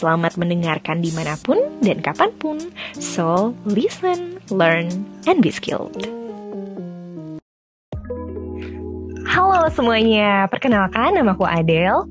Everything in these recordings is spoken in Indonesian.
Selamat mendengarkan di mana pun dan kapan pun. So, listen, learn, and be skilled. Halo semuanya, perkenalkan nama aku Adele.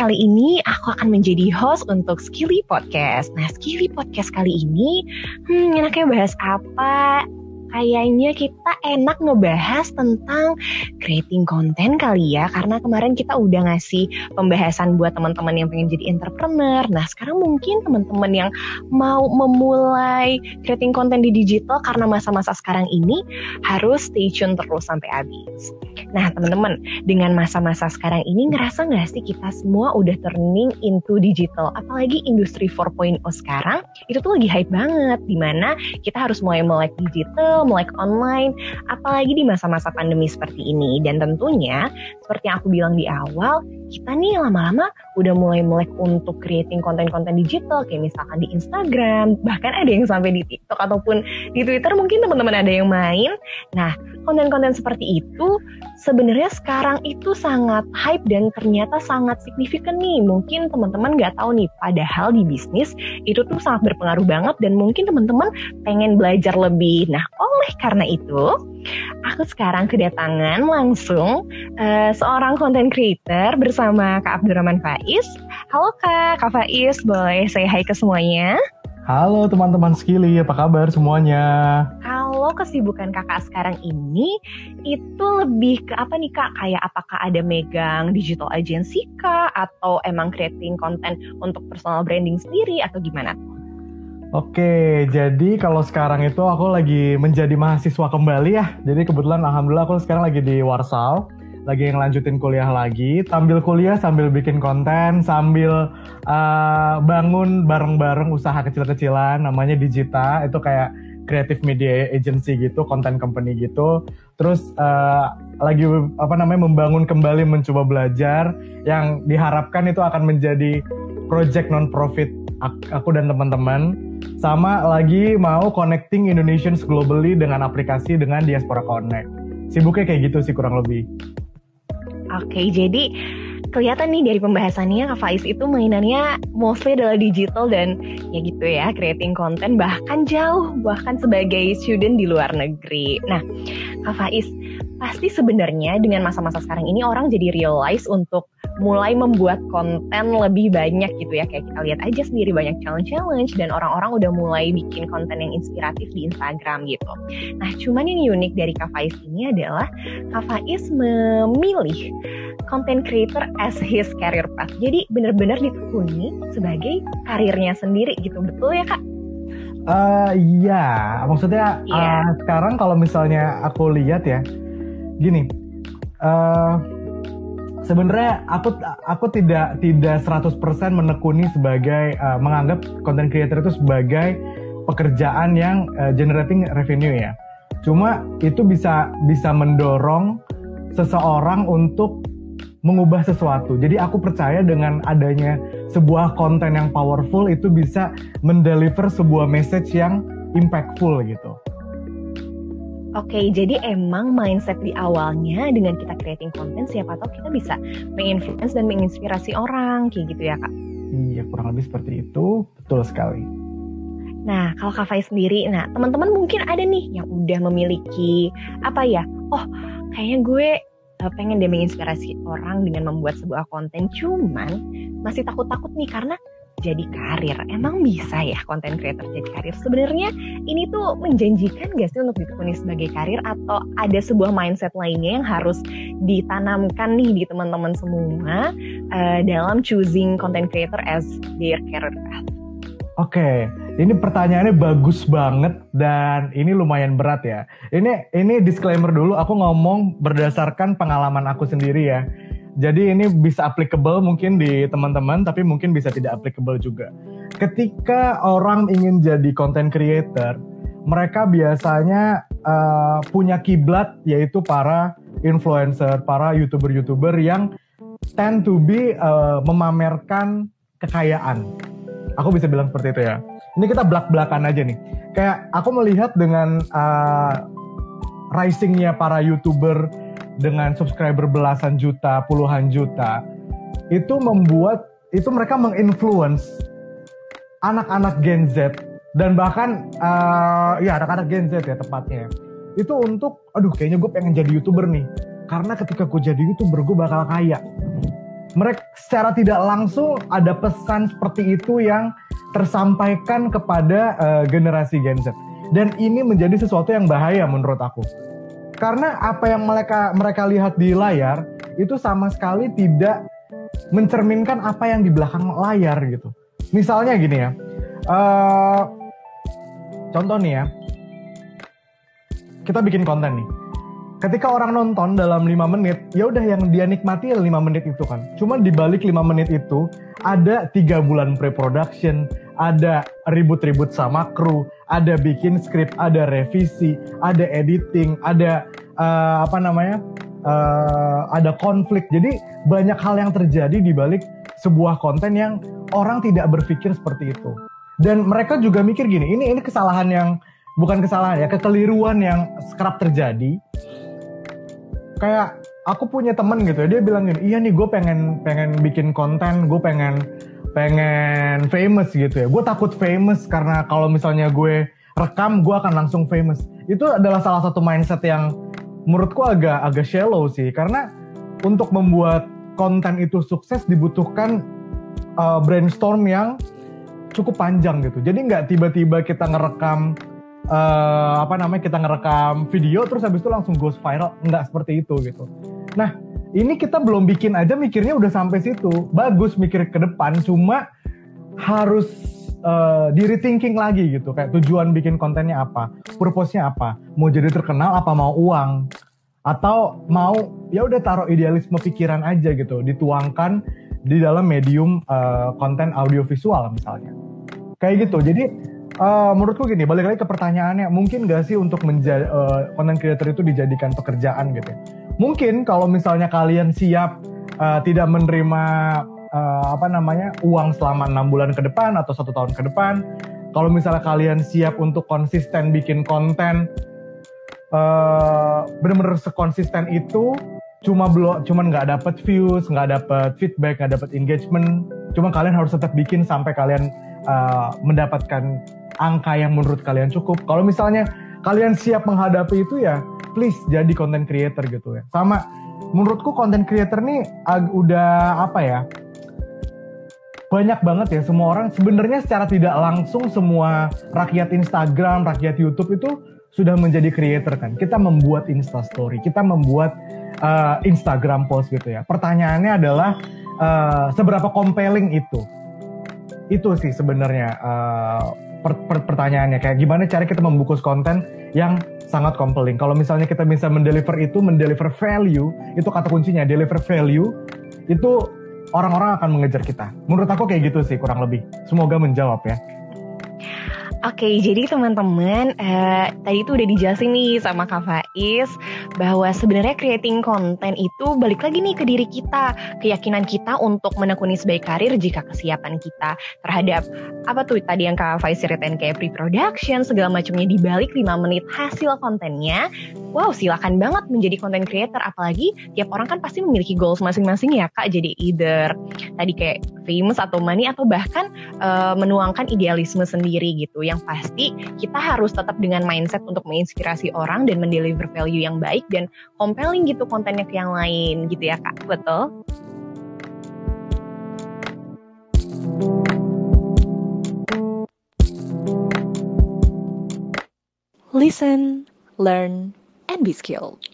Kali ini aku akan menjadi host untuk Skilly Podcast. Nah, Skilly Podcast kali ini, hmm, enaknya bahas apa? Kayaknya kita enak ngebahas tentang creating content kali ya karena kemarin kita udah ngasih pembahasan buat teman-teman yang pengen jadi entrepreneur. Nah, sekarang mungkin teman-teman yang mau memulai creating content di digital karena masa-masa sekarang ini harus stay tune terus sampai habis. Nah, teman-teman, dengan masa-masa sekarang ini ngerasa nggak sih kita semua udah turning into digital? Apalagi industri 4.0 sekarang, itu tuh lagi hype banget, di mana kita harus mulai melek digital, melek online, apalagi di masa-masa pandemi seperti ini. Dan tentunya, seperti yang aku bilang di awal, kita nih lama-lama udah mulai melek untuk creating konten-konten digital kayak misalkan di Instagram, bahkan ada yang sampai di TikTok ataupun di Twitter mungkin teman-teman ada yang main. Nah, konten-konten seperti itu sebenarnya sekarang itu sangat hype dan ternyata sangat signifikan nih. Mungkin teman-teman nggak tahu nih, padahal di bisnis itu tuh sangat berpengaruh banget dan mungkin teman-teman pengen belajar lebih. Nah, oleh karena itu, aku sekarang kedatangan langsung uh, seorang content creator bersama Kak Abdurrahman Faiz. Halo Kak, Kak Faiz, boleh saya hai ke semuanya? Halo teman-teman Skilly, apa kabar semuanya? Kesibukan kakak sekarang ini, itu lebih ke apa nih kak? Kayak apakah ada megang digital agency kak? Atau emang creating konten untuk personal branding sendiri? Atau gimana? Oke, jadi kalau sekarang itu aku lagi menjadi mahasiswa kembali ya. Jadi kebetulan alhamdulillah aku sekarang lagi di Warsaw lagi ngelanjutin kuliah lagi, sambil kuliah sambil bikin konten, sambil uh, bangun bareng-bareng usaha kecil-kecilan namanya Digita, itu kayak creative media agency gitu, content company gitu. Terus uh, lagi apa namanya membangun kembali mencoba belajar yang diharapkan itu akan menjadi project non profit aku dan teman-teman sama lagi mau connecting Indonesians globally dengan aplikasi dengan Diaspora Connect. Sibuknya kayak gitu sih kurang lebih. Oke, jadi kelihatan nih dari pembahasannya Kak Faiz itu mainannya mostly adalah digital dan ya gitu ya, creating content bahkan jauh, bahkan sebagai student di luar negeri. Nah, Kak Faiz, pasti sebenarnya dengan masa-masa sekarang ini orang jadi realize untuk mulai membuat konten lebih banyak gitu ya kayak kita lihat aja sendiri banyak challenge-challenge dan orang-orang udah mulai bikin konten yang inspiratif di Instagram gitu. Nah cuman yang unik dari Kak Faiz ini adalah Kak Faiz memilih content creator as his career path. Jadi benar-benar ditekuni sebagai karirnya sendiri gitu betul ya Kak? Uh, iya, maksudnya yeah. uh, sekarang kalau misalnya aku lihat ya, gini, uh, sebenarnya aku aku tidak tidak 100% menekuni sebagai uh, menganggap content creator itu sebagai pekerjaan yang uh, generating revenue ya. Cuma itu bisa bisa mendorong seseorang untuk mengubah sesuatu. Jadi aku percaya dengan adanya sebuah konten yang powerful itu bisa mendeliver sebuah message yang impactful gitu. Oke, jadi emang mindset di awalnya dengan kita creating content siapa tahu kita bisa menginfluence dan menginspirasi orang kayak gitu ya kak? Iya kurang lebih seperti itu, betul sekali. Nah kalau Kak Fai sendiri, nah teman-teman mungkin ada nih yang udah memiliki apa ya? Oh kayaknya gue uh, pengen deh menginspirasi orang dengan membuat sebuah konten, cuman masih takut-takut nih karena jadi karir. Emang bisa ya konten creator jadi karir? Sebenarnya ini tuh menjanjikan gak sih untuk ditekuni sebagai karir atau ada sebuah mindset lainnya yang harus ditanamkan nih di teman-teman semua uh, dalam choosing content creator as their career path? Oke, okay. ini pertanyaannya bagus banget dan ini lumayan berat ya. Ini ini disclaimer dulu, aku ngomong berdasarkan pengalaman aku sendiri ya jadi ini bisa applicable mungkin di teman-teman, tapi mungkin bisa tidak applicable juga. Ketika orang ingin jadi content creator, mereka biasanya uh, punya kiblat yaitu para influencer, para youtuber-youtuber yang tend to be uh, memamerkan kekayaan. Aku bisa bilang seperti itu ya. Ini kita belak-belakan aja nih. Kayak aku melihat dengan uh, risingnya para youtuber dengan subscriber belasan juta, puluhan juta, itu membuat itu mereka menginfluence anak-anak Gen Z dan bahkan uh, ya anak-anak Gen Z ya tepatnya. Itu untuk aduh kayaknya gue pengen jadi youtuber nih. Karena ketika gue jadi youtuber gue bakal kaya. Mereka secara tidak langsung ada pesan seperti itu yang tersampaikan kepada uh, generasi Gen Z. Dan ini menjadi sesuatu yang bahaya menurut aku karena apa yang mereka mereka lihat di layar itu sama sekali tidak mencerminkan apa yang di belakang layar gitu. Misalnya gini ya uh, contoh nih ya. Kita bikin konten nih. Ketika orang nonton dalam lima menit ya udah yang dia nikmati lima menit itu kan. Cuma di balik lima menit itu ada tiga bulan pre-production ada ribut-ribut sama kru ada bikin skrip ada revisi ada editing ada uh, apa namanya uh, ada konflik. Jadi banyak hal yang terjadi di balik sebuah konten yang orang tidak berpikir seperti itu. Dan mereka juga mikir gini ini ini kesalahan yang bukan kesalahan ya kekeliruan yang kerap terjadi. Kayak aku punya temen gitu ya dia bilang gini iya nih gue pengen pengen bikin konten gue pengen pengen famous gitu ya. Gue takut famous karena kalau misalnya gue rekam gue akan langsung famous. Itu adalah salah satu mindset yang menurutku agak agak shallow sih. Karena untuk membuat konten itu sukses dibutuhkan uh, brainstorm yang cukup panjang gitu. Jadi nggak tiba-tiba kita ngerekam uh, apa namanya kita ngerekam video terus habis itu langsung goes viral. Nggak seperti itu gitu. Nah ini kita belum bikin aja mikirnya udah sampai situ. Bagus mikir ke depan cuma harus uh, di rethinking lagi gitu. Kayak tujuan bikin kontennya apa purpose-nya apa mau jadi terkenal apa mau uang. Atau mau ya udah taruh idealisme pikiran aja gitu. Dituangkan di dalam medium uh, konten audiovisual misalnya. Kayak gitu. Jadi uh, menurutku gini balik lagi ke pertanyaannya mungkin gak sih untuk menjadi uh, content creator itu dijadikan pekerjaan gitu ya? mungkin kalau misalnya kalian siap uh, tidak menerima uh, apa namanya uang selama enam bulan ke depan atau satu tahun ke depan kalau misalnya kalian siap untuk konsisten bikin konten uh, bener-bener sekonsisten itu cuma belum cuman nggak dapet views nggak dapet feedback nggak dapet engagement cuma kalian harus tetap bikin sampai kalian uh, mendapatkan angka yang menurut kalian cukup. Kalau misalnya kalian siap menghadapi itu ya, please jadi content creator gitu ya. Sama menurutku content creator nih udah apa ya? Banyak banget ya semua orang sebenarnya secara tidak langsung semua rakyat Instagram, rakyat YouTube itu sudah menjadi creator kan. Kita membuat Insta story, kita membuat uh, Instagram post gitu ya. Pertanyaannya adalah uh, seberapa compelling itu? Itu sih sebenarnya uh, per, per, pertanyaannya kayak gimana cara kita membungkus konten yang sangat compelling. Kalau misalnya kita bisa mendeliver itu, mendeliver value, itu kata kuncinya, deliver value, itu orang-orang akan mengejar kita. Menurut aku kayak gitu sih kurang lebih. Semoga menjawab ya. Oke, jadi teman-teman uh, tadi itu udah dijelasin nih sama Kak Faiz bahwa sebenarnya creating content itu balik lagi nih ke diri kita, keyakinan kita untuk menekuni sebaik karir jika kesiapan kita terhadap apa tuh tadi yang Kak Faiz ceritain kayak pre-production segala macamnya dibalik 5 menit hasil kontennya. Wow, silakan banget menjadi content creator apalagi tiap orang kan pasti memiliki goals masing-masing ya Kak. Jadi either tadi kayak famous atau money atau bahkan uh, menuangkan idealisme sendiri gitu yang pasti kita harus tetap dengan mindset untuk menginspirasi orang dan mendeliver value yang baik dan compelling gitu kontennya ke yang lain gitu ya kak betul Listen, learn, and be skilled.